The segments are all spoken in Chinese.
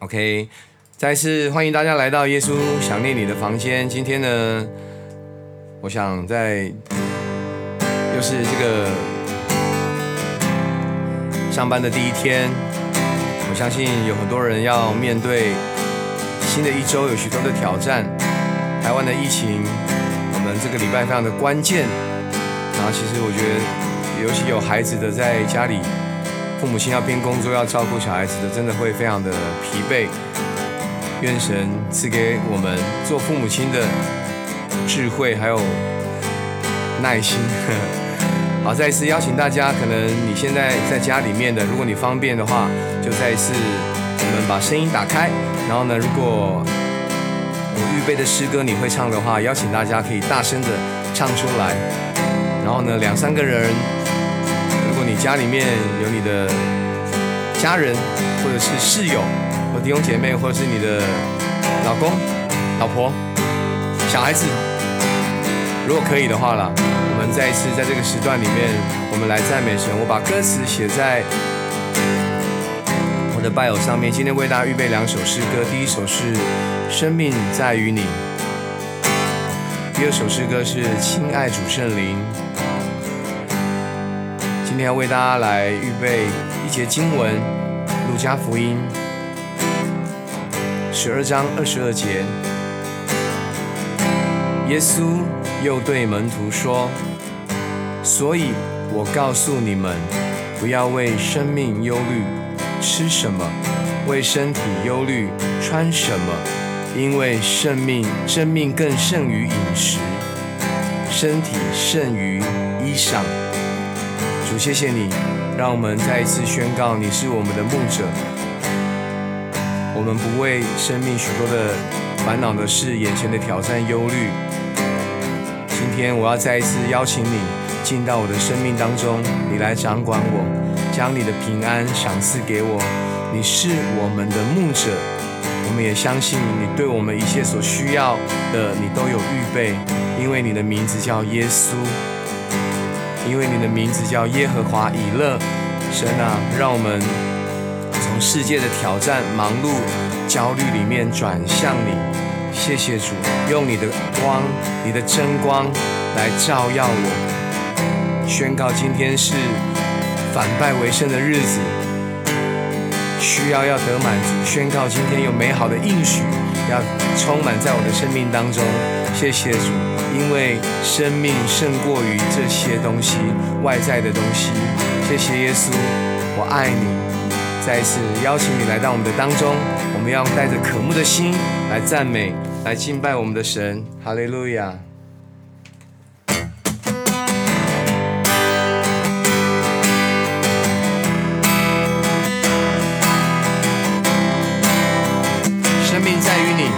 OK，再次欢迎大家来到耶稣想念你的房间。今天呢，我想在又是这个上班的第一天，我相信有很多人要面对新的一周，有许多的挑战。台湾的疫情，我们这个礼拜非常的关键。然后，其实我觉得，尤其有孩子的在家里。父母亲要边工作要照顾小孩子的，真的会非常的疲惫。愿神赐给我们做父母亲的智慧，还有耐心。好，再一次邀请大家，可能你现在在家里面的，如果你方便的话，就再一次我们把声音打开。然后呢，如果我预备的诗歌你会唱的话，邀请大家可以大声的唱出来。然后呢，两三个人。家里面有你的家人，或者是室友，或弟兄姐妹，或者是你的老公、老婆、小孩子，如果可以的话啦，我们再一次在这个时段里面，我们来赞美神。我把歌词写在我的拜偶上面。今天为大家预备两首诗歌，第一首是《生命在于你》，第二首诗歌是《亲爱主圣灵》。今天要为大家来预备一节经文，《路加福音》十二章二十二节。耶稣又对门徒说：“所以我告诉你们，不要为生命忧虑，吃什么；为身体忧虑，穿什么。因为生命，生命更胜于饮食，身体胜于衣裳。”主，谢谢你，让我们再一次宣告你是我们的牧者。我们不为生命许多的烦恼的事、眼前的挑战忧虑。今天我要再一次邀请你进到我的生命当中，你来掌管我，将你的平安赏赐给我。你是我们的牧者，我们也相信你对我们一切所需要的，你都有预备，因为你的名字叫耶稣。因为你的名字叫耶和华以勒，神啊，让我们从世界的挑战、忙碌、焦虑里面转向你。谢谢主，用你的光、你的真光来照耀我，宣告今天是反败为胜的日子，需要要得满足。宣告今天有美好的应许要充满在我的生命当中。谢谢主。因为生命胜过于这些东西，外在的东西。谢谢耶稣，我爱你。再一次邀请你来到我们的当中，我们要带着渴慕的心来赞美、来敬拜我们的神。哈利路亚。生命在于你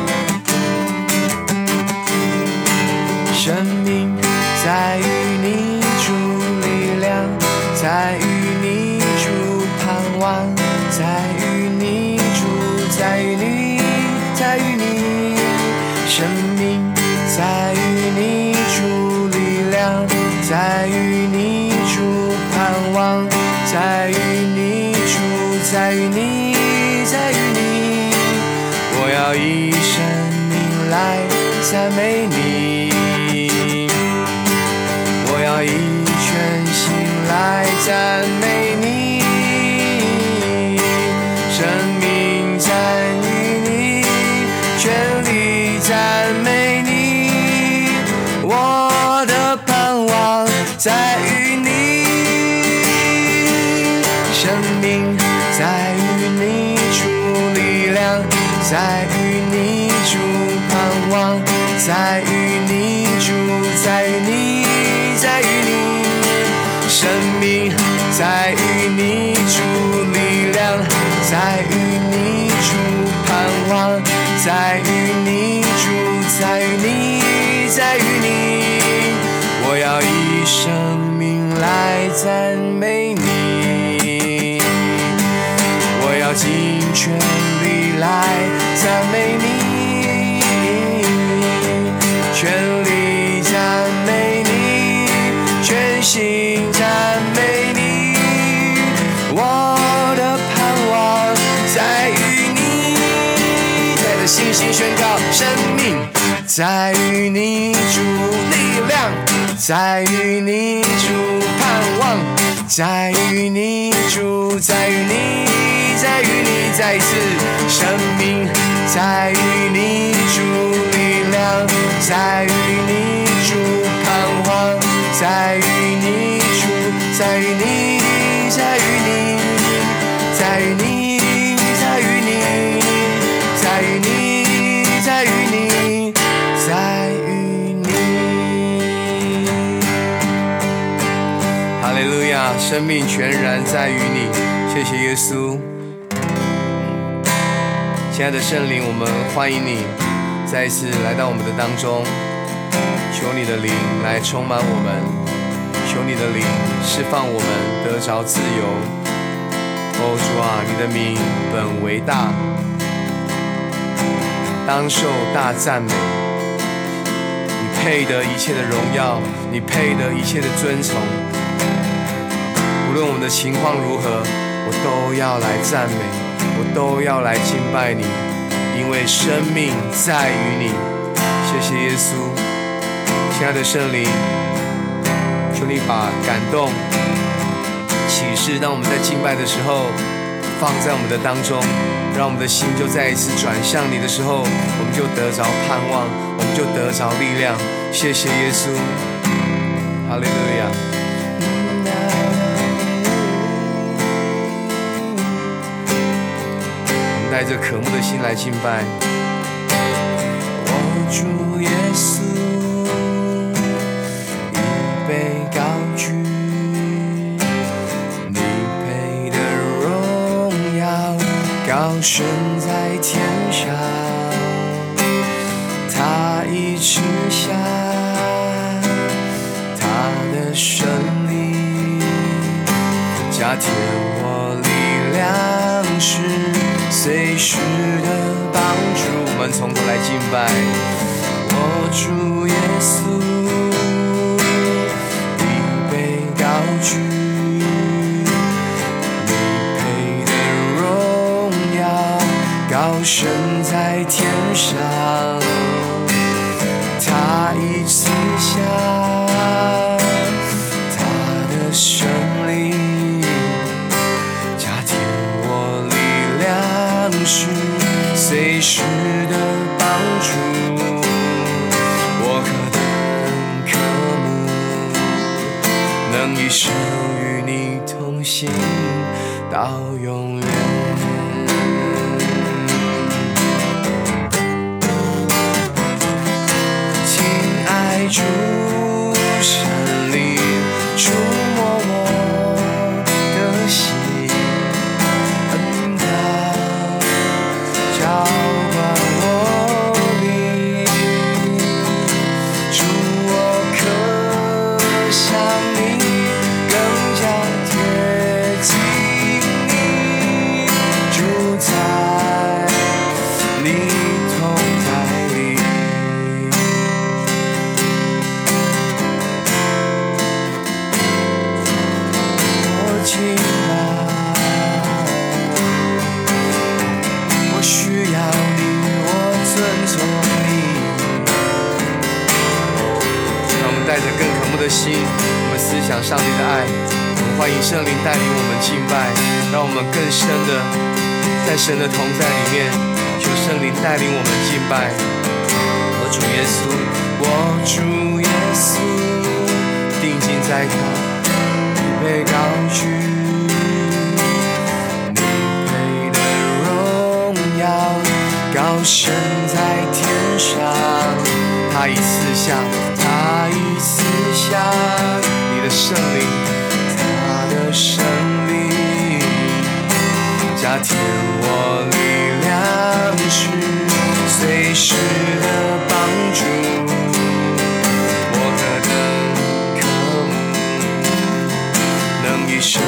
在与你处盼望，在与你处，在与你，在与你，我要以生命来赞美你。在于你住在于你在于你我要以生命来赞美你我要尽全力来赞美你全生命在于你主，力量在于你主，盼望在于你主，在于你，在于你，再次生命在于你主，力量在于你主，盼望在于你主，在于你，在于你，生命全然在于你，谢谢耶稣。亲爱的圣灵，我们欢迎你再一次来到我们的当中，求你的灵来充满我们，求你的灵释放我们得着自由。哦主啊，你的名本为大，当受大赞美，你配得一切的荣耀，你配得一切的尊崇。无论我们的情况如何，我都要来赞美，我都要来敬拜你，因为生命在于你。谢谢耶稣，亲爱的圣灵，求你把感动、启示，当我们在敬拜的时候，放在我们的当中，让我们的心就再一次转向你的时候，我们就得着盼望，我们就得着力量。谢谢耶稣，哈利路亚。带着渴慕的心来敬拜，我主耶稣，一杯高举，你配的荣耀高升在天上，随时的帮助，我们从头来敬拜。我主耶稣，你被高举，你配的荣耀高升在天上，是随时的帮助，我何等渴慕，能一生与你同行到永远。亲爱主。上帝的爱，我们欢迎圣灵带领我们敬拜，让我们更深的在神的同在里面，求圣灵带领我们敬拜。我主耶稣，我主耶稣，定睛在他，你被高举，你配的荣耀高升在天上，他已赐下，他已赐下。的圣灵，他的圣灵加添我力量是，随时的帮助，我何等渴慕，能一生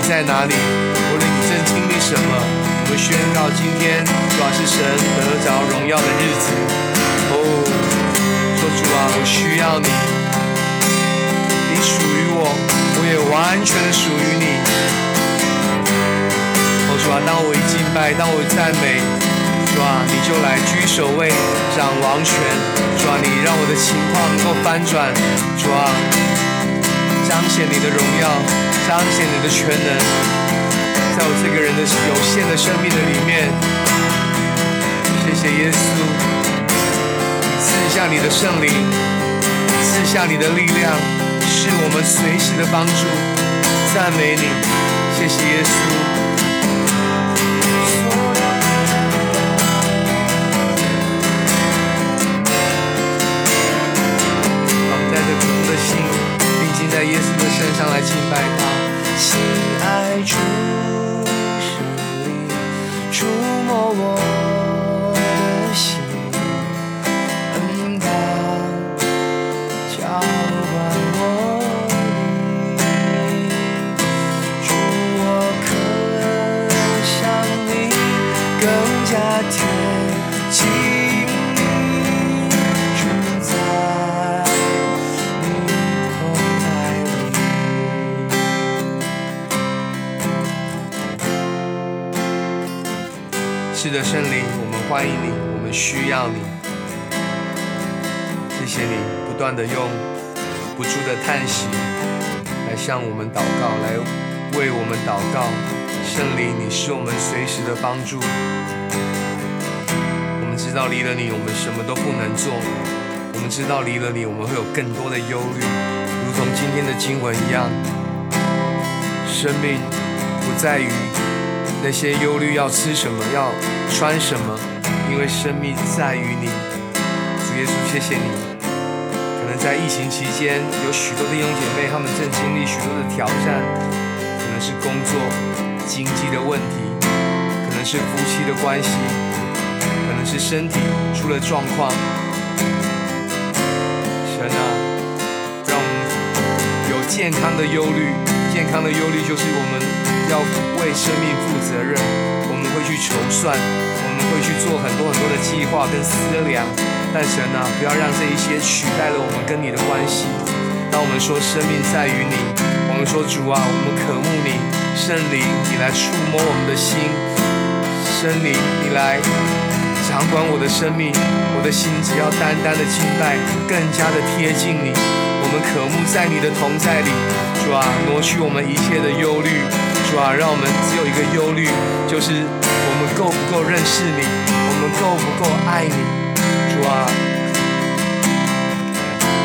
你在哪里，无论你正经历什么，我们宣告今天主要是神得着荣耀的日子。哦，说主啊，我需要你，你属于我，我也完全的属于你。哦，主啊，当我一敬拜，当我赞美。主啊，你就来居首位，掌王权。主啊，你让我的情况能够翻转。主啊，彰显你的荣耀，彰显你的全能，在我这个人的有限的生命的里面。谢谢耶稣，赐下你的圣灵，赐下你的力量，是我们随时的帮助。赞美你，谢谢耶稣。来敬拜。欢迎你，我们需要你。谢谢你不断的用不住的叹息来向我们祷告，来为我们祷告。圣灵，你是我们随时的帮助。我们知道离了你，我们什么都不能做。我们知道离了你，我们会有更多的忧虑，如同今天的经文一样。生命不在于。那些忧虑要吃什么，要穿什么，因为生命在于你。主耶稣，谢谢你。可能在疫情期间，有许多的弟兄姐妹，他们正经历许多的挑战，可能是工作、经济的问题，可能是夫妻的关系，可能是身体出了状况。神啊，让我们有健康的忧虑。健康的忧虑就是我们。要为生命负责任，我们会去筹算，会去做很多很多的计划跟思量。但神啊，不要让这一些取代了我们跟你的关系。当我们说生命在于你，我们说主啊，我们渴慕你，圣灵你来触摸我们的心，圣灵你来掌管我的生命，我的心只要单单的敬拜，更加的贴近你。我们渴慕在你的同在里，主啊，挪去我们一切的忧虑。主啊，让我们只有一个忧虑，就是我们够不够认识你，我们够不够爱你。主啊，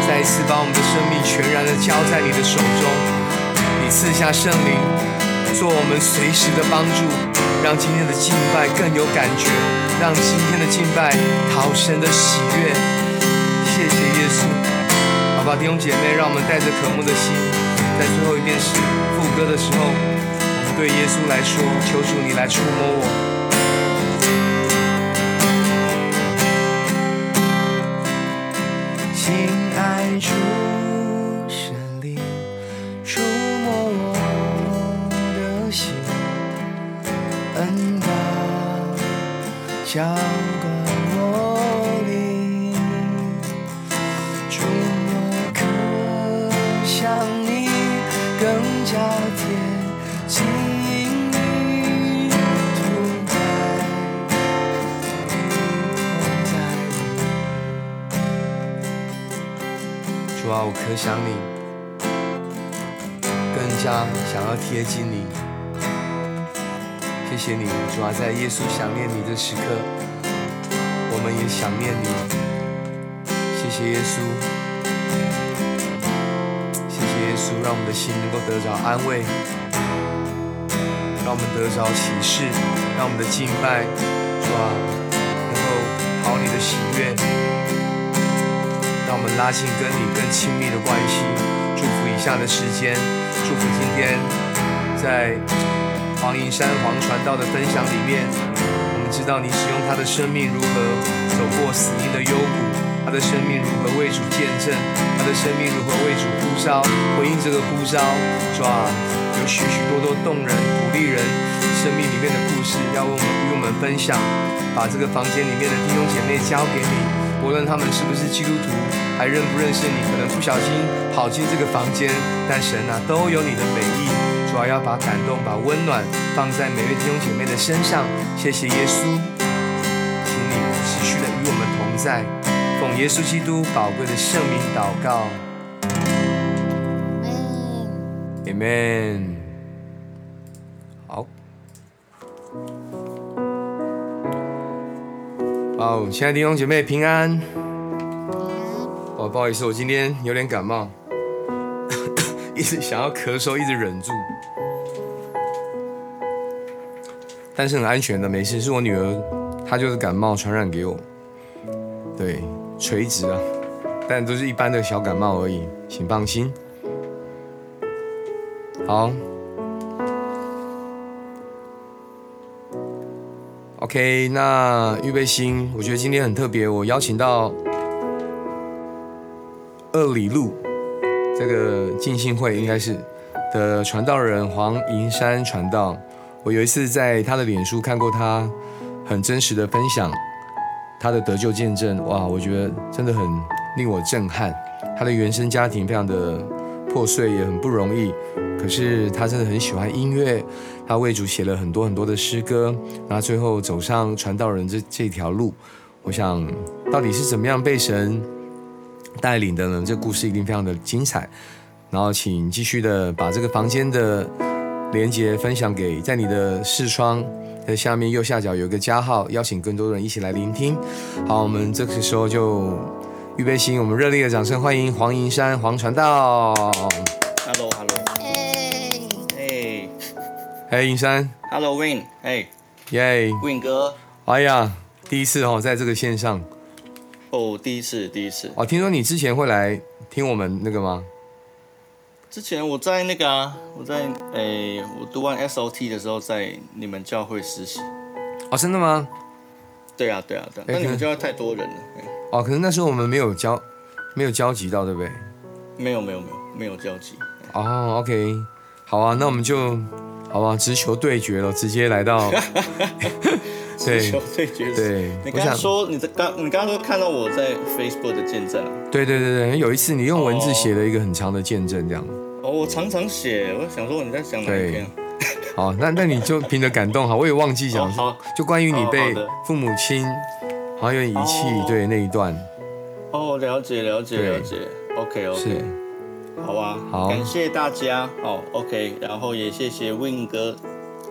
再一次把我们的生命全然的交在你的手中，你赐下圣灵，做我们随时的帮助，让今天的敬拜更有感觉，让今天的敬拜讨神的喜悦。谢谢耶稣，好吧，弟兄姐妹，让我们带着渴慕的心，在最后一遍诗副歌的时候。我们对耶稣来说，求主你来触摸我，亲爱主神灵，触摸我的心，恩高我可想你，更加想要贴近你。谢谢你，主啊，在耶稣想念你的时刻，我们也想念你。谢谢耶稣，谢谢耶稣，让我们的心能够得着安慰，让我们得着启示，让我们的敬拜，主啊，能够讨你的喜悦。让我们拉近跟你更亲密的关系，祝福以下的时间，祝福今天在黄银山黄传道的分享里面，我们知道你使用他的生命如何走过死荫的幽谷，他的生命如何为主见证，他的生命如何为主呼召，回应这个呼召。主啊，有许许多多动人、鼓励人生命里面的故事，要我们与我们分享。把这个房间里面的弟兄姐妹交给你，无论他们是不是基督徒，还认不认识你，可能不小心跑进这个房间，但神啊，都有你的美意。主要要把感动、把温暖放在每位弟兄姐妹的身上。谢谢耶稣，请你持续的与我们同在。奉耶稣基督宝贵的圣名祷告，Amen。好，亲爱的弟兄姐妹平安。哦，不好意思，我今天有点感冒，一直想要咳嗽，一直忍住，但是很安全的，没事。是我女儿，她就是感冒传染给我，对。垂直啊，但都是一般的小感冒而已，请放心。好，OK，那预备心，我觉得今天很特别，我邀请到二里路这个浸信会应该是的传道人黄银山传道。我有一次在他的脸书看过他很真实的分享。他的得救见证，哇，我觉得真的很令我震撼。他的原生家庭非常的破碎，也很不容易。可是他真的很喜欢音乐，他为主写了很多很多的诗歌，然后最后走上传道人这这条路。我想，到底是怎么样被神带领的呢？这故事一定非常的精彩。然后，请继续的把这个房间的连接分享给在你的视窗。在下面右下角有一个加号，邀请更多的人一起来聆听。好，我们这个时候就预备心，我们热烈的掌声欢迎黄银山黄传道。嘿，银山。Hello，Win。嘿，耶，Win 哥。哎呀，第一次哦，在这个线上。哦，第一次，第一次。哦，听说你之前会来听我们那个吗？之前我在那个啊，我在诶，我读完 SOT 的时候，在你们教会实习。哦，真的吗？对啊，对啊，对啊。那你们教会太多人了。哦，可能那时候我们没有交，没有交集到，对不对？没有，没有，没有，没有交集。哦，OK，好啊，那我们就，好吧，直球对决了，直接来到。直球对决。对。你刚刚说你在刚，你刚刚说看到我在 Facebook 的见证。对对对对，有一次你用文字写了一个很长的见证，这样。哦，我常常写，我想说你在想哪一篇？好，那那你就凭着感动哈，我也忘记讲，就关于你被父母亲好像有点遗弃对那一段。哦，了解了解了解，OK OK，是，好啊，好，感谢大家哦，OK，然后也谢谢 Win 哥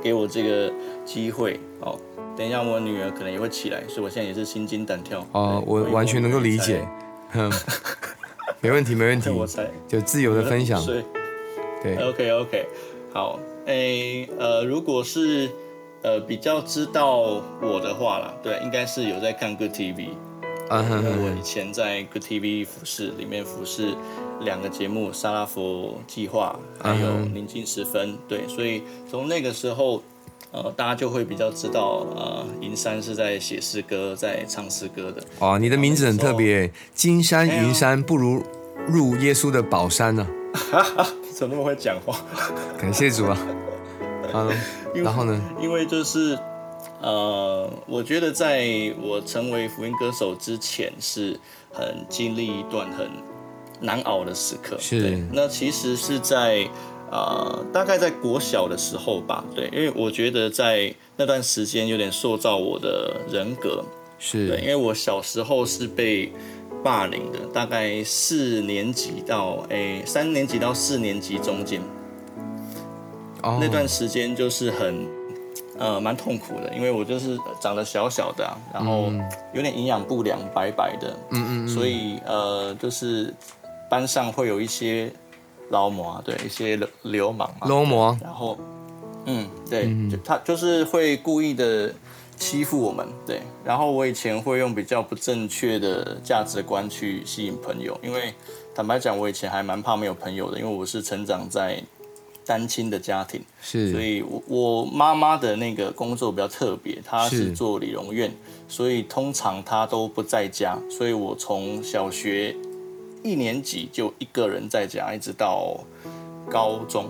给我这个机会哦，等一下我女儿可能也会起来，所以我现在也是心惊胆跳。哦，我完全能够理解，没问题没问题，就自由的分享。对，OK OK，好，诶，呃，如果是呃比较知道我的话啦，对，应该是有在看 Good TV，啊我以前在 Good TV 服饰里面服饰两个节目《沙拉佛计划》还有《宁静时分》，对，所以从那个时候，呃，大家就会比较知道，呃，银山是在写诗歌，在唱诗歌的。哦，你的名字很特别，金山银山不如入耶稣的宝山呢。怎么那么会讲话？感谢主啊！啊，然后呢？因为就是，呃，我觉得在我成为福音歌手之前，是很经历一段很难熬的时刻。是。那其实是在呃，大概在国小的时候吧。对，因为我觉得在那段时间有点塑造我的人格。是。对，因为我小时候是被。霸凌的大概四年级到诶三年级到四年级中间，那段时间就是很呃蛮痛苦的，因为我就是长得小小的，然后有点营养不良，白白的，嗯嗯，所以呃就是班上会有一些劳模，对一些流流氓嘛，流氓，然后嗯对，就他就是会故意的。欺负我们，对。然后我以前会用比较不正确的价值观去吸引朋友，因为坦白讲，我以前还蛮怕没有朋友的，因为我是成长在单亲的家庭，是，所以我我妈妈的那个工作比较特别，她是做理容院，所以通常她都不在家，所以我从小学一年级就一个人在家，一直到高中，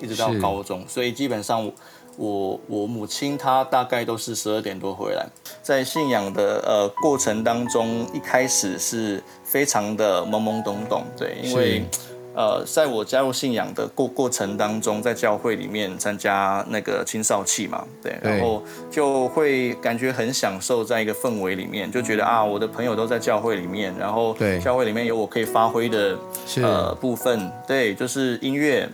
一直到高中，所以基本上我我母亲她大概都是十二点多回来，在信仰的呃过程当中，一开始是非常的懵懵懂懂，对，因为。呃，在我加入信仰的过过程当中，在教会里面参加那个青少期嘛，对，然后就会感觉很享受在一个氛围里面，就觉得啊，我的朋友都在教会里面，然后教会里面有我可以发挥的呃部分，对，就是音乐，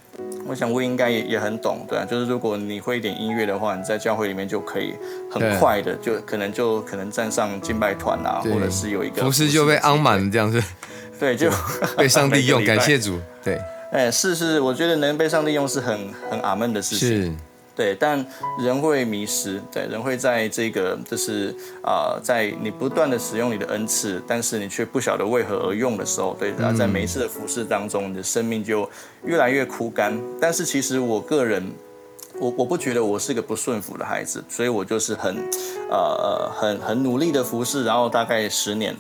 我想我应该也也很懂，对啊，就是如果你会一点音乐的话，你在教会里面就可以很快的就可能就可能站上敬拜团啊，或者是有一个服饰就被安满这样子。对，就 被上帝用，感谢主。对，哎，是是，我觉得能被上帝用是很很阿门的事情。是，对，但人会迷失，对，人会在这个就是啊，在你不断的使用你的恩赐，但是你却不晓得为何而用的时候，对，然后在每一次的服侍当中，你的生命就越来越枯干。但是其实我个人，我我不觉得我是个不顺服的孩子，所以我就是很呃很很努力的服侍，然后大概十年。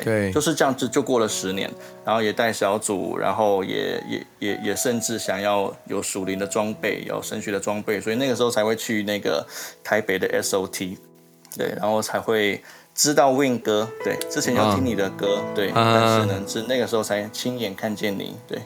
对，就是这样子，就过了十年，然后也带小组，然后也也也也甚至想要有属灵的装备，有神学的装备，所以那个时候才会去那个台北的 SOT，对，然后才会知道 Win 哥，对，之前有听你的歌，对，但是呢，是那个时候才亲眼看见你，对，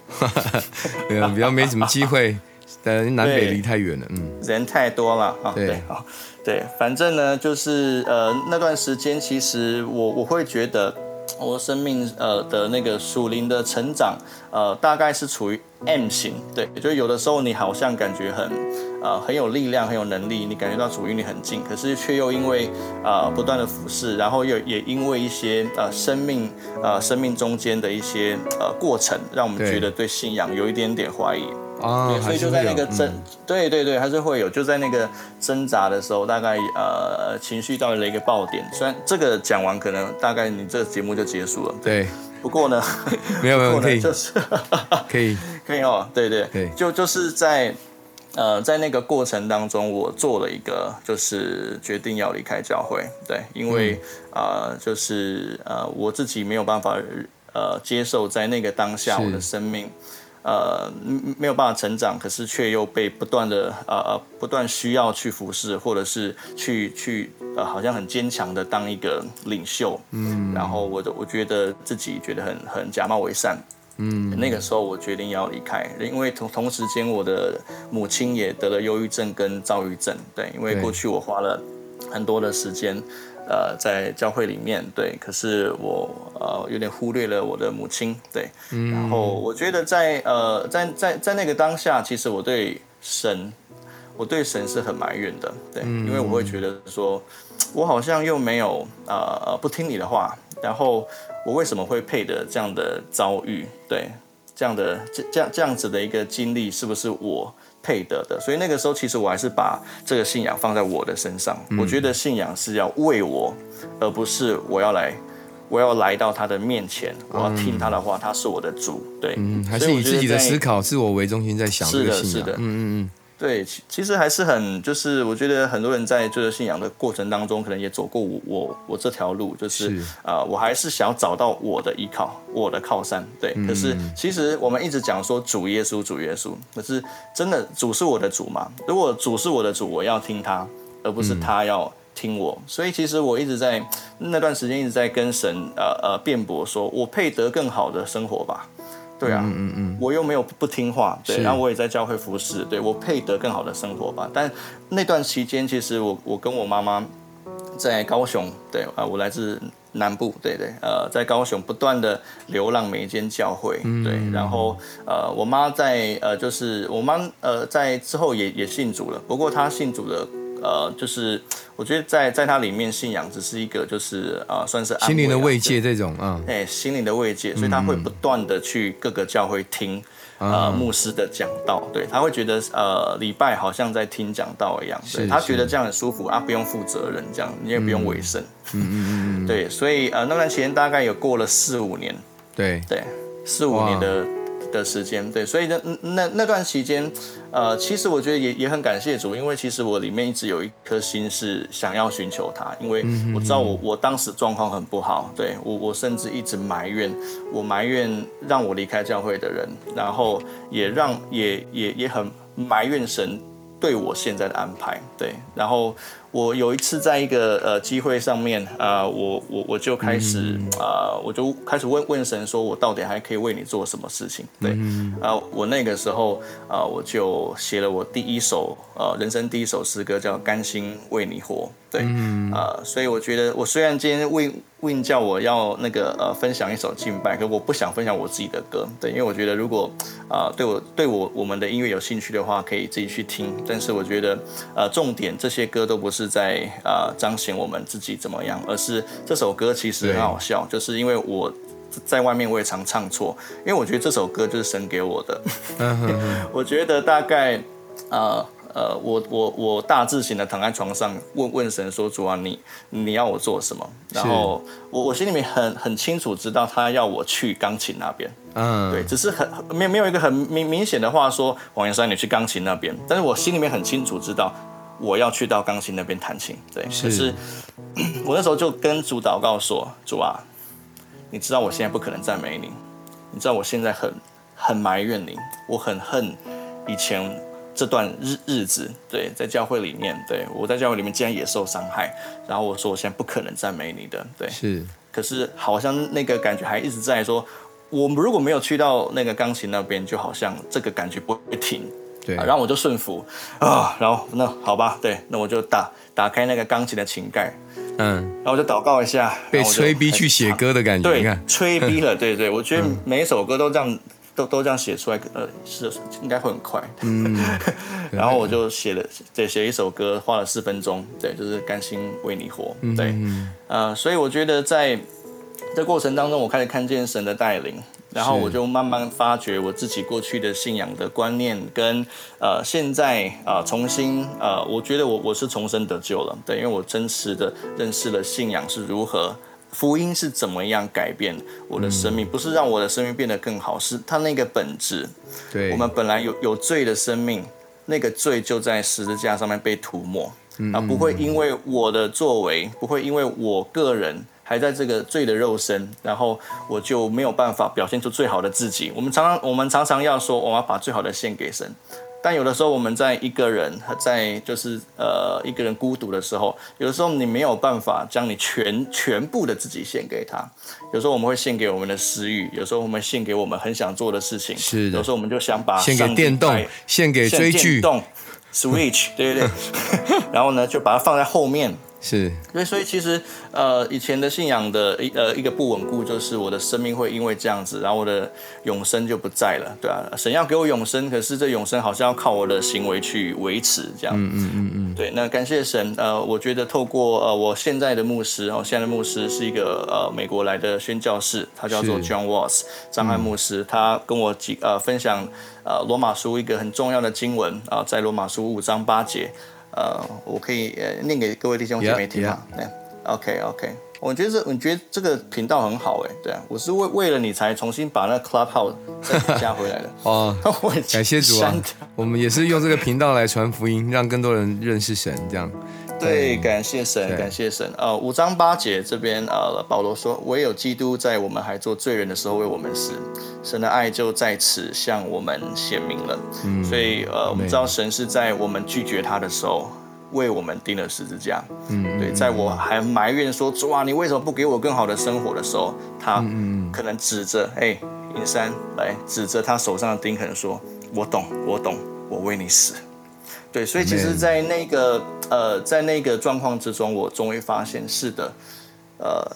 对啊，比较没什么机会，但南北离太远了，嗯，人太多了啊，对，好，对，反正呢，就是呃那段时间，其实我我会觉得。我生命呃的那个属灵的成长，呃，大概是处于 M 型，对，就有的时候你好像感觉很，呃，很有力量，很有能力，你感觉到主与你很近，可是却又因为呃不断的俯视，然后又也因为一些呃生命呃生命中间的一些呃过程，让我们觉得对信仰有一点点怀疑。啊，所以就在那个挣，对对对，还是会有，就在那个挣扎的时候，大概呃情绪到了一个爆点。虽然这个讲完，可能大概你这个节目就结束了。对，不过呢，没有没有可以，就是 可以 可以哦，对对对，就就是在呃在那个过程当中，我做了一个就是决定要离开教会，对，因为呃就是呃我自己没有办法呃接受在那个当下我的生命。呃，没有办法成长，可是却又被不断的呃呃不断需要去服侍，或者是去去呃好像很坚强的当一个领袖，嗯，然后我的我觉得自己觉得很很假冒伪善，嗯，那个时候我决定要离开，因为同同时间我的母亲也得了忧郁症跟躁郁症，对，因为过去我花了很多的时间。呃，在教会里面，对，可是我呃有点忽略了我的母亲，对，然后我觉得在呃在在在那个当下，其实我对神，我对神是很埋怨的，对，因为我会觉得说，我好像又没有呃不听你的话，然后我为什么会配得这样的遭遇，对，这样的这这样这样子的一个经历，是不是我？配得的，所以那个时候其实我还是把这个信仰放在我的身上。我觉得信仰是要为我，而不是我要来，我要来到他的面前，我要听他的话，他是我的主。对，还是以自己的思考、自我为中心在想这个信仰。嗯嗯嗯。对，其其实还是很，就是我觉得很多人在追求信仰的过程当中，可能也走过我我我这条路，就是啊，我还是想要找到我的依靠，我的靠山。对，可是其实我们一直讲说主耶稣，主耶稣，可是真的主是我的主嘛？如果主是我的主，我要听他，而不是他要听我。所以其实我一直在那段时间一直在跟神呃呃辩驳，说我配得更好的生活吧。对啊，嗯嗯嗯，我又没有不听话，对，然后我也在教会服侍，对我配得更好的生活吧。但那段期间，其实我我跟我妈妈在高雄，对啊，我来自南部，对对，呃，在高雄不断的流浪每一间教会，对，然后呃，我妈在呃，就是我妈呃，在之后也也信主了，不过她信主的。呃，就是我觉得在在它里面信仰只是一个，就是呃，算是心灵的慰藉这种啊，哎，心灵的慰藉，所以他会不断的去各个教会听呃牧师的讲道，对他会觉得呃礼拜好像在听讲道一样，对他觉得这样很舒服啊，不用负责任这样，你也不用委身，嗯嗯嗯嗯，对，所以呃那段时间大概有过了四五年，对。对，四五年的的时间，对，所以那那那段期间，呃，其实我觉得也也很感谢主，因为其实我里面一直有一颗心是想要寻求他，因为我知道我我当时状况很不好，对我我甚至一直埋怨，我埋怨让我离开教会的人，然后也让也也也很埋怨神对我现在的安排，对，然后。我有一次在一个呃机会上面，啊，我我我就开始啊，我就开始问问神，说我到底还可以为你做什么事情？对，啊，我那个时候啊，我就写了我第一首呃人生第一首诗歌，叫《甘心为你活》。对，啊，所以我觉得我虽然今天问问叫我要那个呃分享一首敬拜，可我不想分享我自己的歌，对，因为我觉得如果啊对我对我我们的音乐有兴趣的话，可以自己去听。但是我觉得呃重点这些歌都不是。在啊彰显我们自己怎么样，而是这首歌其实很好笑，就是因为我在外面我也常唱错，因为我觉得这首歌就是神给我的。我觉得大概呃呃，我我我大字型的躺在床上问问神说主啊，你你要我做什么？然后我我心里面很很清楚知道他要我去钢琴那边。嗯，对，只是很没没有一个很明明显的话说王岩山你去钢琴那边，但是我心里面很清楚知道。我要去到钢琴那边弹琴，对。可是 我那时候就跟主祷告说：“主啊，你知道我现在不可能赞美你，你知道我现在很很埋怨你，我很恨以前这段日日子，对，在教会里面，对我在教会里面竟然也受伤害。然后我说我现在不可能赞美你的，对。是。可是好像那个感觉还一直在说，我们如果没有去到那个钢琴那边，就好像这个感觉不会停。”对，然后我就顺服。啊，然后那好吧，对，那我就打打开那个钢琴的琴盖，嗯，然后我就祷告一下，被催逼去写歌的感觉，对，催逼了，对对，我觉得每一首歌都这样，都都这样写出来，呃，是应该会很快，嗯，然后我就写了，对，写一首歌花了四分钟，对，就是甘心为你活，对，呃，所以我觉得在这过程当中，我开始看见神的带领。然后我就慢慢发觉我自己过去的信仰的观念，跟呃现在啊重新呃，我觉得我我是重生得救了，对，因为我真实的认识了信仰是如何，福音是怎么样改变我的生命，不是让我的生命变得更好，是它那个本质。对，我们本来有有罪的生命，那个罪就在十字架上面被涂抹，啊，不会因为我的作为，不会因为我个人。还在这个罪的肉身，然后我就没有办法表现出最好的自己。我们常常，我们常常要说，我要把最好的献给神。但有的时候，我们在一个人在就是呃一个人孤独的时候，有的时候你没有办法将你全全部的自己献给他。有时候我们会献给我们的私欲，有时候我们献给我们很想做的事情。是的。有时候我们就想把献给电动，献给追剧，Switch，对对对。然后呢，就把它放在后面。是，对，所以其实，呃，以前的信仰的一呃一个不稳固，就是我的生命会因为这样子，然后我的永生就不在了，对啊，神要给我永生，可是这永生好像要靠我的行为去维持，这样，嗯嗯嗯嗯，对，那感谢神，呃，我觉得透过呃我现在的牧师，哦，现在的牧师是一个呃美国来的宣教士，他叫做 John Watts 张翰牧师，他跟我几呃分享呃罗马书一个很重要的经文啊，在罗马书五章八节。呃，我可以呃念给各位弟兄姐妹听嘛？对，OK OK，我觉得这我觉得这个频道很好哎，对啊，我是为为了你才重新把那 Clubhouse 再加回来的 哦。我感谢主啊，我们也是用这个频道来传福音，让更多人认识神，这样。对，感谢神，感谢神。呃，五章八节这边，呃，保罗说：“唯有基督在我们还做罪人的时候为我们死，神的爱就在此向我们显明了。”嗯，所以，呃，我们知道神是在我们拒绝他的时候为我们钉了十字架。嗯，对，在我还埋怨说：“主啊，你为什么不给我更好的生活的时候，他可能指着哎，银山来指着他手上的钉痕说：‘我懂，我懂，我为你死。’”对，所以其实，在那个呃，在那个状况之中，我终于发现，是的，呃，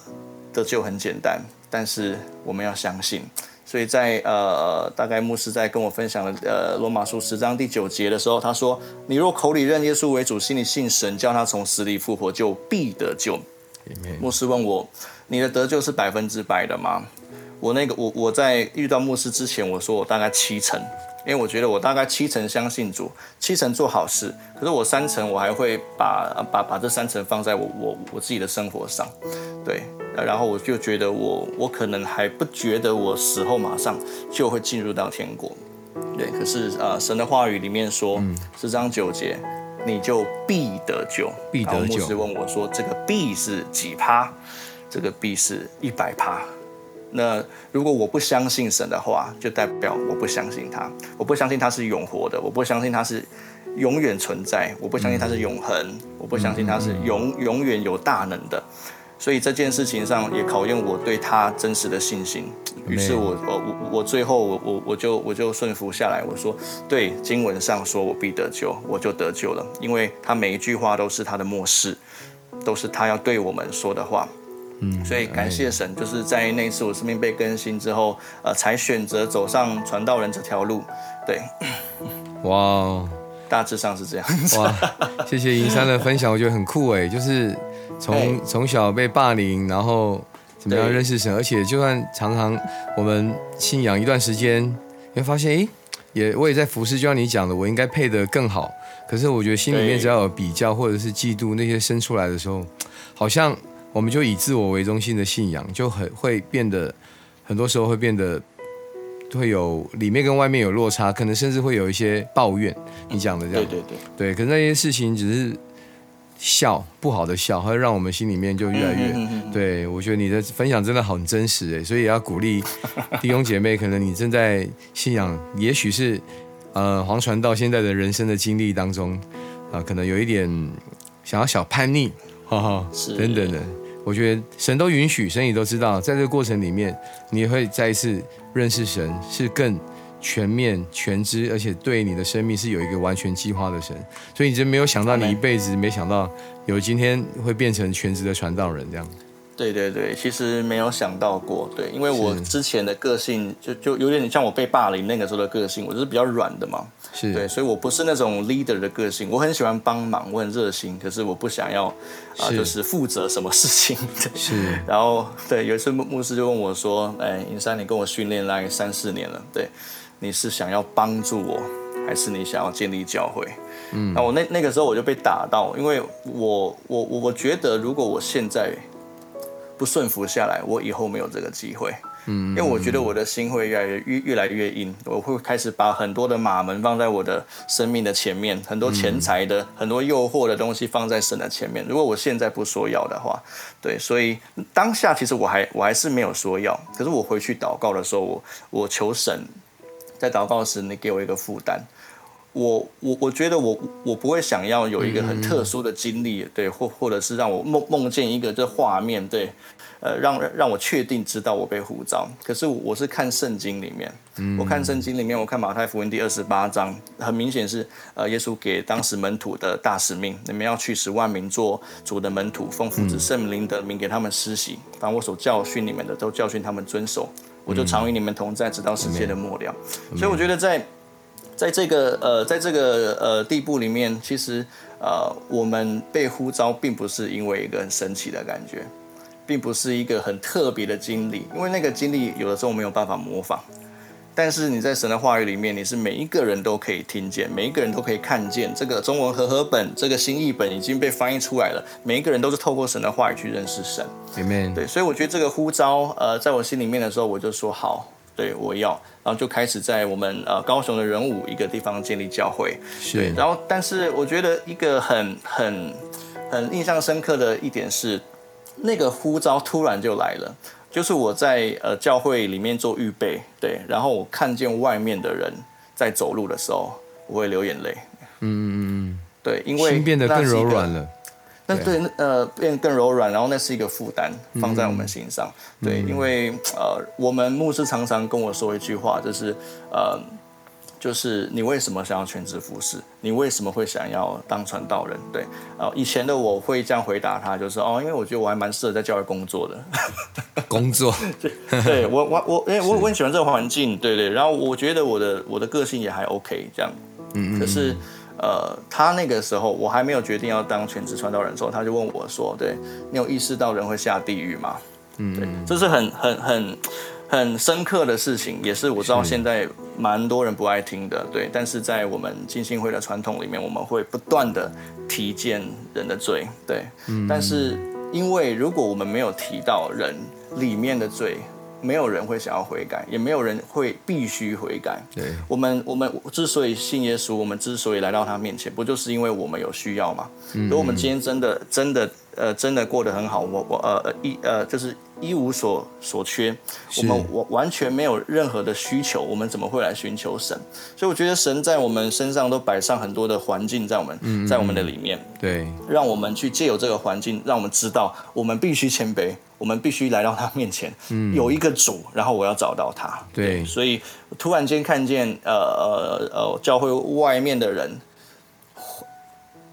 得救很简单，但是我们要相信。所以在呃，大概牧师在跟我分享了呃罗马书十章第九节的时候，他说：“你若口里认耶稣为主，心里信神，叫他从死里复活，就必得救。”牧师问我：“你的得救是百分之百的吗？”我那个我我在遇到牧师之前，我说我大概七成，因为我觉得我大概七成相信主，七成做好事，可是我三成我还会把把把这三成放在我我我自己的生活上，对，然后我就觉得我我可能还不觉得我死后马上就会进入到天国，对，可是呃神的话语里面说十章九节，你就必得救，必得救。牧师问我说这个必是几趴？这个必是一百趴。那如果我不相信神的话，就代表我不相信他，我不相信他是永活的，我不相信他是永远存在，我不相信他是永恒，我不相信他是永永远有大能的。所以这件事情上也考验我对他真实的信心。于是我我我我最后我我我就我就顺服下来，我说对经文上说我必得救，我就得救了，因为他每一句话都是他的末世，都是他要对我们说的话。嗯，所以感谢神，就是在那次我生命被更新之后，呃，才选择走上传道人这条路。对，哇，大致上是这样。哇，谢谢银山的分享，我觉得很酷哎，就是从从小被霸凌，然后怎么样认识神，而且就算常常我们信仰一段时间，会发现哎，也我也在服侍，就像你讲的，我应该配得更好。可是我觉得心里面只要有比较或者是嫉妒那些生出来的时候，好像。我们就以自我为中心的信仰，就很会变得，很多时候会变得会有里面跟外面有落差，可能甚至会有一些抱怨。你讲的这样，对对对，对。可是那些事情只是笑，不好的笑，会让我们心里面就越来越。对我觉得你的分享真的很真实哎，所以也要鼓励 弟兄姐妹，可能你正在信仰，也许是呃黄传到现在的人生的经历当中啊，可能有一点想要小叛逆，哈哈，等等的。我觉得神都允许，神也都知道，在这个过程里面，你会再一次认识神，是更全面、全知，而且对你的生命是有一个完全计划的神。所以你真没有想到，你一辈子没想到有今天会变成全职的传道人这样。对对对，其实没有想到过，对，因为我之前的个性就就有点像我被霸凌那个时候的个性，我就是比较软的嘛，是对，所以我不是那种 leader 的个性，我很喜欢帮忙，我很热心，可是我不想要啊，就是负责什么事情。对是，然后对，有一次牧牧师就问我说：“哎，尹山，你跟我训练大概三四年了，对，你是想要帮助我，还是你想要建立教会？”嗯，那我那那个时候我就被打到，因为我我我我觉得如果我现在。不顺服下来，我以后没有这个机会。嗯，因为我觉得我的心会越来越越越来越硬，我会开始把很多的马门放在我的生命的前面，很多钱财的、很多诱惑的东西放在神的前面。如果我现在不说要的话，对，所以当下其实我还我还是没有说要。可是我回去祷告的时候，我我求神，在祷告时你给我一个负担。我我我觉得我我不会想要有一个很特殊的经历，对，或或者是让我梦梦见一个这画面，对，呃，让让我确定知道我被呼召。可是我是看圣经里面，我看圣经里面，我看马太福音第二十八章，很明显是呃耶稣给当时门徒的大使命，你们要去十万民做主的门徒，奉父子圣灵的名给他们施洗，把我所教训你们的都教训他们遵守，我就常与你们同在，直到世界的末了。所以我觉得在。在这个呃，在这个呃地步里面，其实呃，我们被呼召，并不是因为一个很神奇的感觉，并不是一个很特别的经历，因为那个经历有的时候没有办法模仿。但是你在神的话语里面，你是每一个人都可以听见，每一个人都可以看见。这个中文和合本，这个新译本已经被翻译出来了，每一个人都是透过神的话语去认识神。Amen。对，所以我觉得这个呼召，呃，在我心里面的时候，我就说好。对，我要，然后就开始在我们呃高雄的人武一个地方建立教会。是，然后但是我觉得一个很很很印象深刻的一点是，那个呼召突然就来了，就是我在呃教会里面做预备，对，然后我看见外面的人在走路的时候，我会流眼泪。嗯嗯嗯，对，因为心变得更柔软了。那对，呃，变更柔软，然后那是一个负担放在我们心上。对，因为呃，我们牧师常常跟我说一句话，就是呃，就是你为什么想要全职服侍？你为什么会想要当传道人？对，啊，以前的我会这样回答他，就是哦，因为我觉得我还蛮适合在教会工作的。工作，对，对我我我，因为我我很喜欢这个环境，对对，然后我觉得我的我的个性也还 OK，这样，嗯嗯，可是。呃，他那个时候我还没有决定要当全职传道人的时候，他就问我说：“对你有意识到人会下地狱吗？”嗯，对，这是很很很很深刻的事情，也是我知道现在蛮多人不爱听的，对。但是在我们金信会的传统里面，我们会不断的提见人的罪，对。嗯。但是因为如果我们没有提到人里面的罪，没有人会想要悔改，也没有人会必须悔改。对。我们我们之所以信耶稣，我们之所以来到他面前，不就是因为我们有需要吗？嗯。如果我们今天真的真的呃真的过得很好，我我呃一呃就是。一无所所缺，我们完完全没有任何的需求，我们怎么会来寻求神？所以我觉得神在我们身上都摆上很多的环境，在我们，在我们的里面，对，让我们去借由这个环境，让我们知道我们必须谦卑，我们必须来到他面前，有一个主，然后我要找到他。对，所以突然间看见呃呃呃教会外面的人。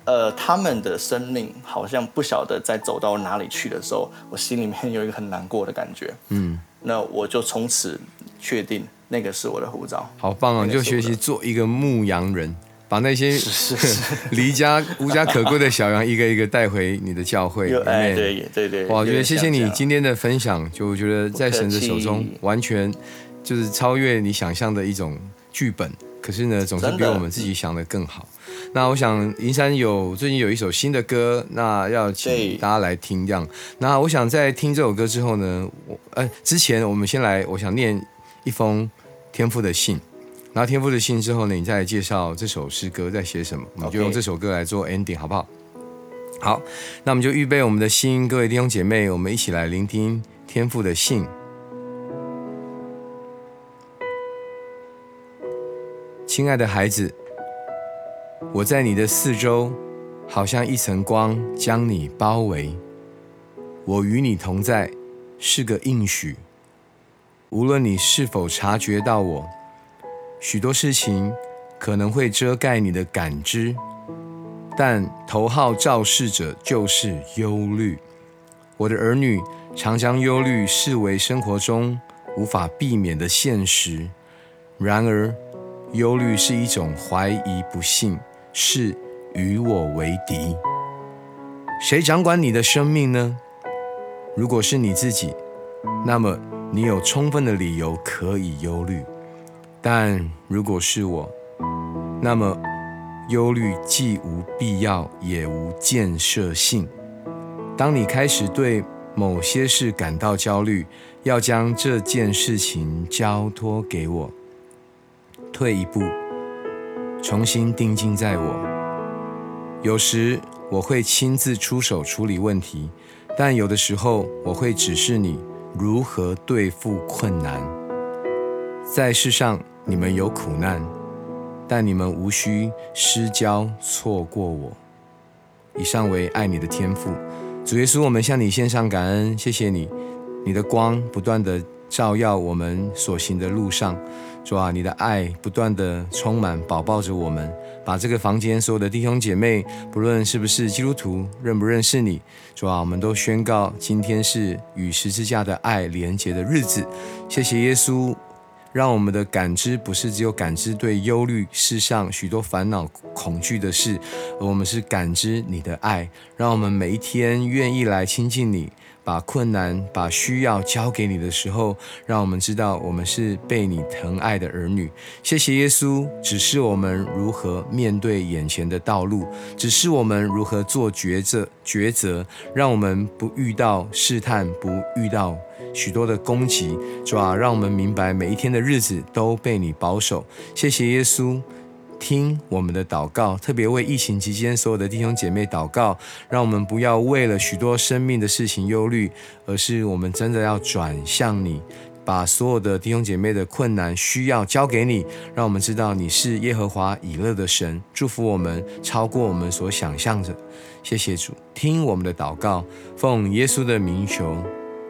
呃，他们的生命好像不晓得在走到哪里去的时候，我心里面有一个很难过的感觉。嗯，那我就从此确定那个是我的护照。好棒啊！就学习做一个牧羊人，把那些 离家无家可归的小羊一个一个带回你的教会里面。对对对，哇！我觉得谢谢你今天的分享，就我觉得在神的手中完全就是超越你想象的一种剧本。可是呢，总是比我们自己想的更好。那我想，银山有最近有一首新的歌，那要请大家来听这样。那我想在听这首歌之后呢，我呃之前我们先来，我想念一封天赋的信。然后天赋的信之后呢，你再来介绍这首诗歌在写什么，我们就用这首歌来做 ending，好不好？好，那我们就预备我们的心，各位弟兄姐妹，我们一起来聆听天赋的信。亲爱的孩子。我在你的四周，好像一层光将你包围。我与你同在，是个应许。无论你是否察觉到我，许多事情可能会遮盖你的感知，但头号肇事者就是忧虑。我的儿女常将忧虑视为生活中无法避免的现实。然而，忧虑是一种怀疑、不信。是与我为敌。谁掌管你的生命呢？如果是你自己，那么你有充分的理由可以忧虑；但如果是我，那么忧虑既无必要，也无建设性。当你开始对某些事感到焦虑，要将这件事情交托给我。退一步。重新定睛在我，有时我会亲自出手处理问题，但有的时候我会指示你如何对付困难。在世上，你们有苦难，但你们无需失焦错过我。以上为爱你的天赋，主耶稣，我们向你献上感恩，谢谢你，你的光不断的照耀我们所行的路上。主啊，你的爱不断的充满、保抱着我们，把这个房间所有的弟兄姐妹，不论是不是基督徒，认不认识你，主啊，我们都宣告今天是与十字架的爱连结的日子。谢谢耶稣，让我们的感知不是只有感知对忧虑世上许多烦恼、恐惧的事，而我们是感知你的爱，让我们每一天愿意来亲近你。把困难、把需要交给你的时候，让我们知道我们是被你疼爱的儿女。谢谢耶稣，指示我们如何面对眼前的道路，指示我们如何做抉择，抉择，让我们不遇到试探，不遇到许多的攻击，主啊，让我们明白每一天的日子都被你保守。谢谢耶稣。听我们的祷告，特别为疫情期间所有的弟兄姐妹祷告，让我们不要为了许多生命的事情忧虑，而是我们真的要转向你，把所有的弟兄姐妹的困难需要交给你，让我们知道你是耶和华以勒的神，祝福我们超过我们所想象的。谢谢主，听我们的祷告，奉耶稣的名求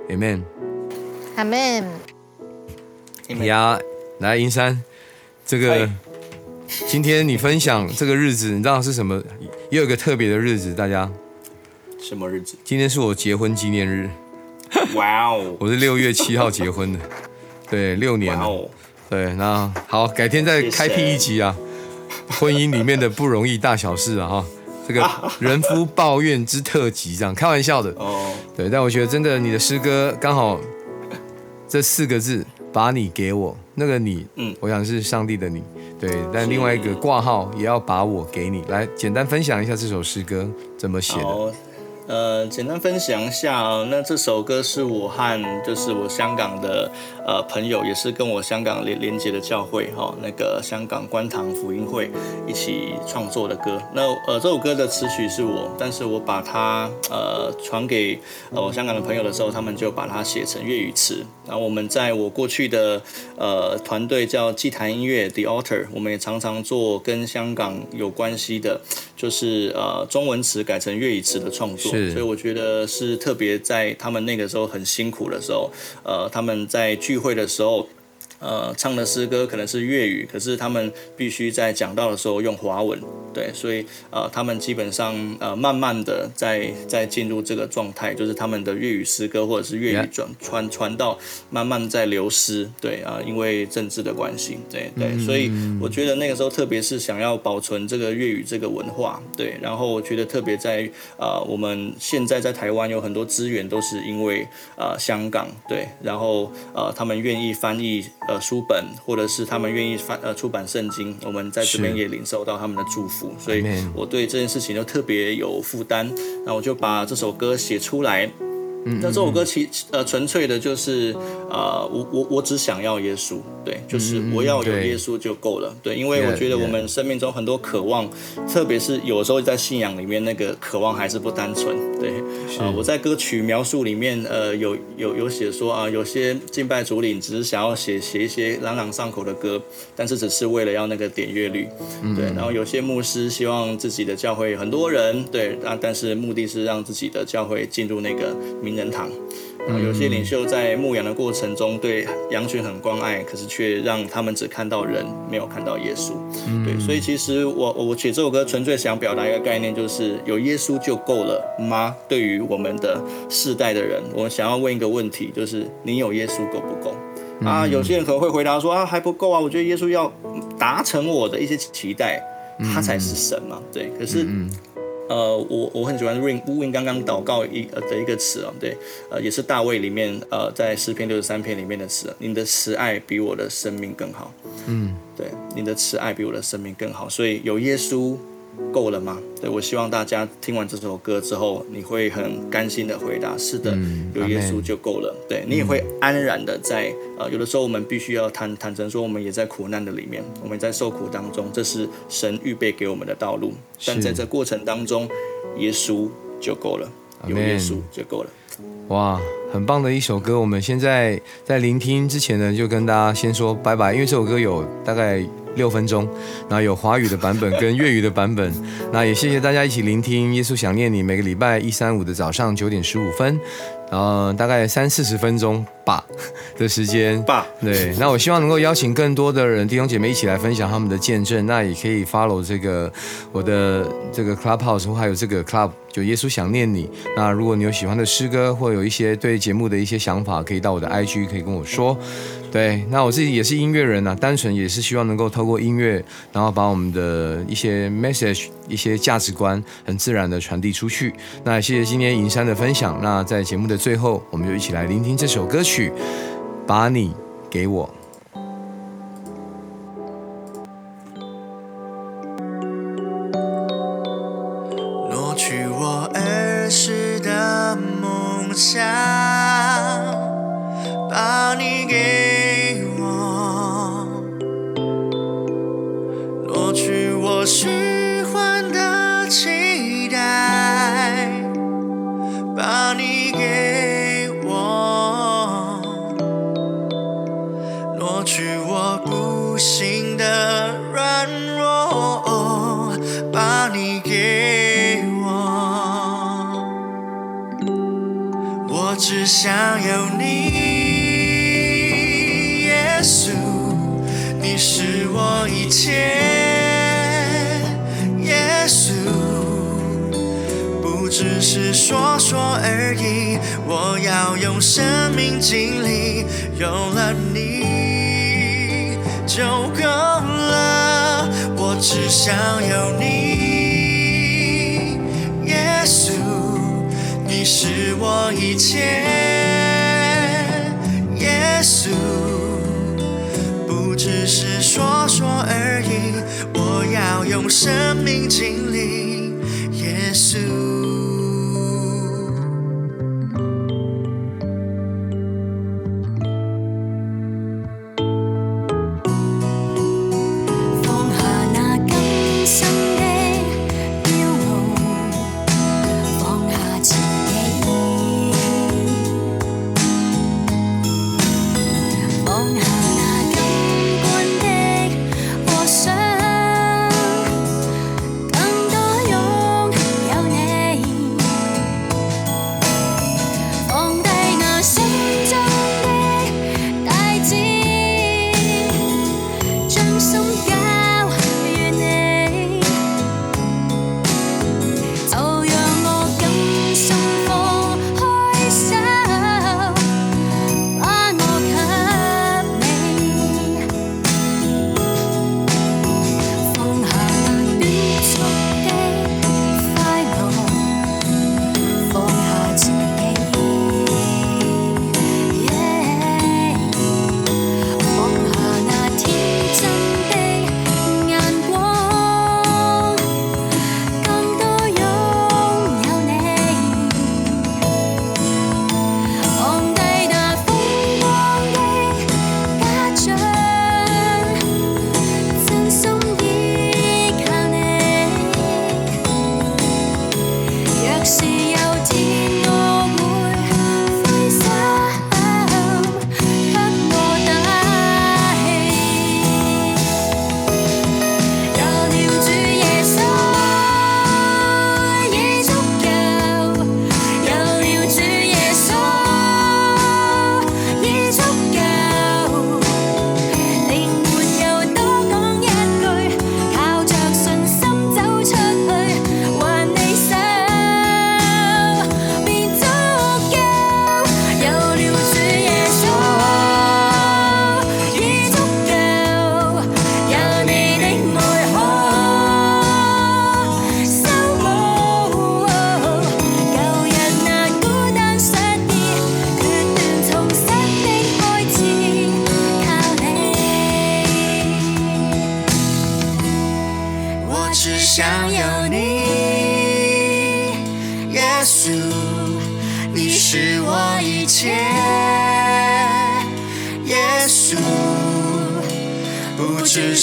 ，Amen，Amen。呀，来银山，这个。今天你分享这个日子，你知道是什么？也有一个特别的日子，大家。什么日子？今天是我结婚纪念日。哇哦！我是六月七号结婚的，对，六年了。对，那好，改天再开辟一集啊，婚姻里面的不容易大小事啊，哈，这个 人夫抱怨之特辑，这样开玩笑的。哦。对，但我觉得真的，你的诗歌刚好这四个字，把你给我，那个你，嗯，我想是上帝的你，对。但另外一个挂号也要把我给你，来简单分享一下这首诗歌怎么写的。呃，简单分享一下啊，那这首歌是我和就是我香港的呃朋友，也是跟我香港连连接的教会哈，那个香港观塘福音会一起创作的歌。那呃这首歌的词曲是我，但是我把它呃传给呃我香港的朋友的时候，他们就把它写成粤语词。然后我们在我过去的呃团队叫祭坛音乐 The Altar，我们也常常做跟香港有关系的，就是呃中文词改成粤语词的创作。所以我觉得是特别在他们那个时候很辛苦的时候，呃，他们在聚会的时候。呃，唱的诗歌可能是粤语，可是他们必须在讲到的时候用华文，对，所以呃，他们基本上呃，慢慢的在在进入这个状态，就是他们的粤语诗歌或者是粤语转传传到慢慢在流失，对啊，因为政治的关系，对对，所以我觉得那个时候特别是想要保存这个粤语这个文化，对，然后我觉得特别在呃，我们现在在台湾有很多资源都是因为呃香港，对，然后呃他们愿意翻译。呃，书本或者是他们愿意翻呃出版圣经，我们在这边也领受到他们的祝福，所以我对这件事情就特别有负担，那我就把这首歌写出来。那这首歌其呃纯粹的就是呃我我我只想要耶稣，对，就是我要有耶稣就够了，对，因为我觉得我们生命中很多渴望，特别是有时候在信仰里面那个渴望还是不单纯，对，啊，我在歌曲描述里面呃有有有写说啊，有些敬拜主领只是想要写写一些朗朗上口的歌，但是只是为了要那个点阅率，对，然后有些牧师希望自己的教会很多人，对，啊，但是目的是让自己的教会进入那个名。人堂，啊，有些领袖在牧羊的过程中对羊群很关爱，可是却让他们只看到人，没有看到耶稣。对，所以其实我我写这首歌纯粹想表达一个概念，就是有耶稣就够了吗？对于我们的世代的人，我想要问一个问题，就是你有耶稣够不够？啊，有些人可能会回答说啊还不够啊，我觉得耶稣要达成我的一些期待，他才是神嘛。对，可是。呃，我我很喜欢 Win Win 刚刚祷告一呃的一个词啊，对，呃，也是大卫里面呃在诗篇六十三篇里面的词，你的慈爱比我的生命更好，嗯，对，你的慈爱比我的生命更好，所以有耶稣。够了吗？对我希望大家听完这首歌之后，你会很甘心的回答：是的，有耶稣就够了。对你也会安然的在呃，有的时候我们必须要坦坦诚说，我们也在苦难的里面，我们在受苦当中，这是神预备给我们的道路。但在这过程当中，耶稣就够了，有耶稣就够了。哇，很棒的一首歌。我们现在在聆听之前呢，就跟大家先说拜拜，因为这首歌有大概。六分钟，然后有华语的版本跟粤语的版本，那也谢谢大家一起聆听《耶稣想念你》。每个礼拜一、三、五的早上九点十五分，然后大概三四十分钟吧 的时间。吧，对。那我希望能够邀请更多的人弟兄姐妹一起来分享他们的见证。那也可以 follow 这个我的这个 Clubhouse 或还有这个 Club，就耶稣想念你。那如果你有喜欢的诗歌或有一些对节目的一些想法，可以到我的 IG 可以跟我说。对，那我自己也是音乐人呐，单纯也是希望能够透过音乐，然后把我们的一些 message、一些价值观很自然的传递出去。那谢谢今天银山的分享。那在节目的最后，我们就一起来聆听这首歌曲，把你给我。把你给我，我只想要你，耶稣，你是我一切。耶稣，不只是说说而已，我要用生命经历，有了你就够了。我只想有你，耶稣，你是我一切。耶稣，不只是说说而已，我要用生命经历耶稣。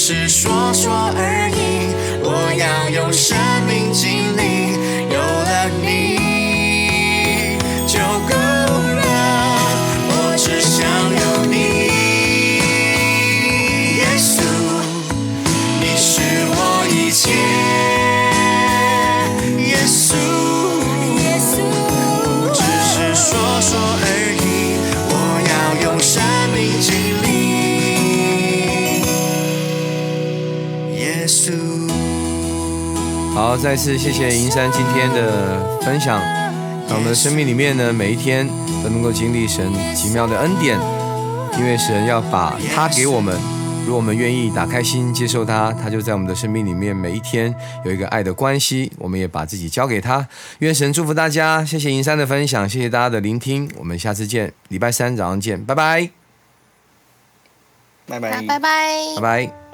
是说说而已。再次谢谢银山今天的分享，在我们的生命里面呢，每一天都能够经历神奇妙的恩典，因为神要把他给我们，如果我们愿意打开心接受他，他就在我们的生命里面每一天有一个爱的关系，我们也把自己交给他。愿神祝福大家，谢谢银山的分享，谢谢大家的聆听，我们下次见，礼拜三早上见，拜拜，拜拜，拜拜，拜拜。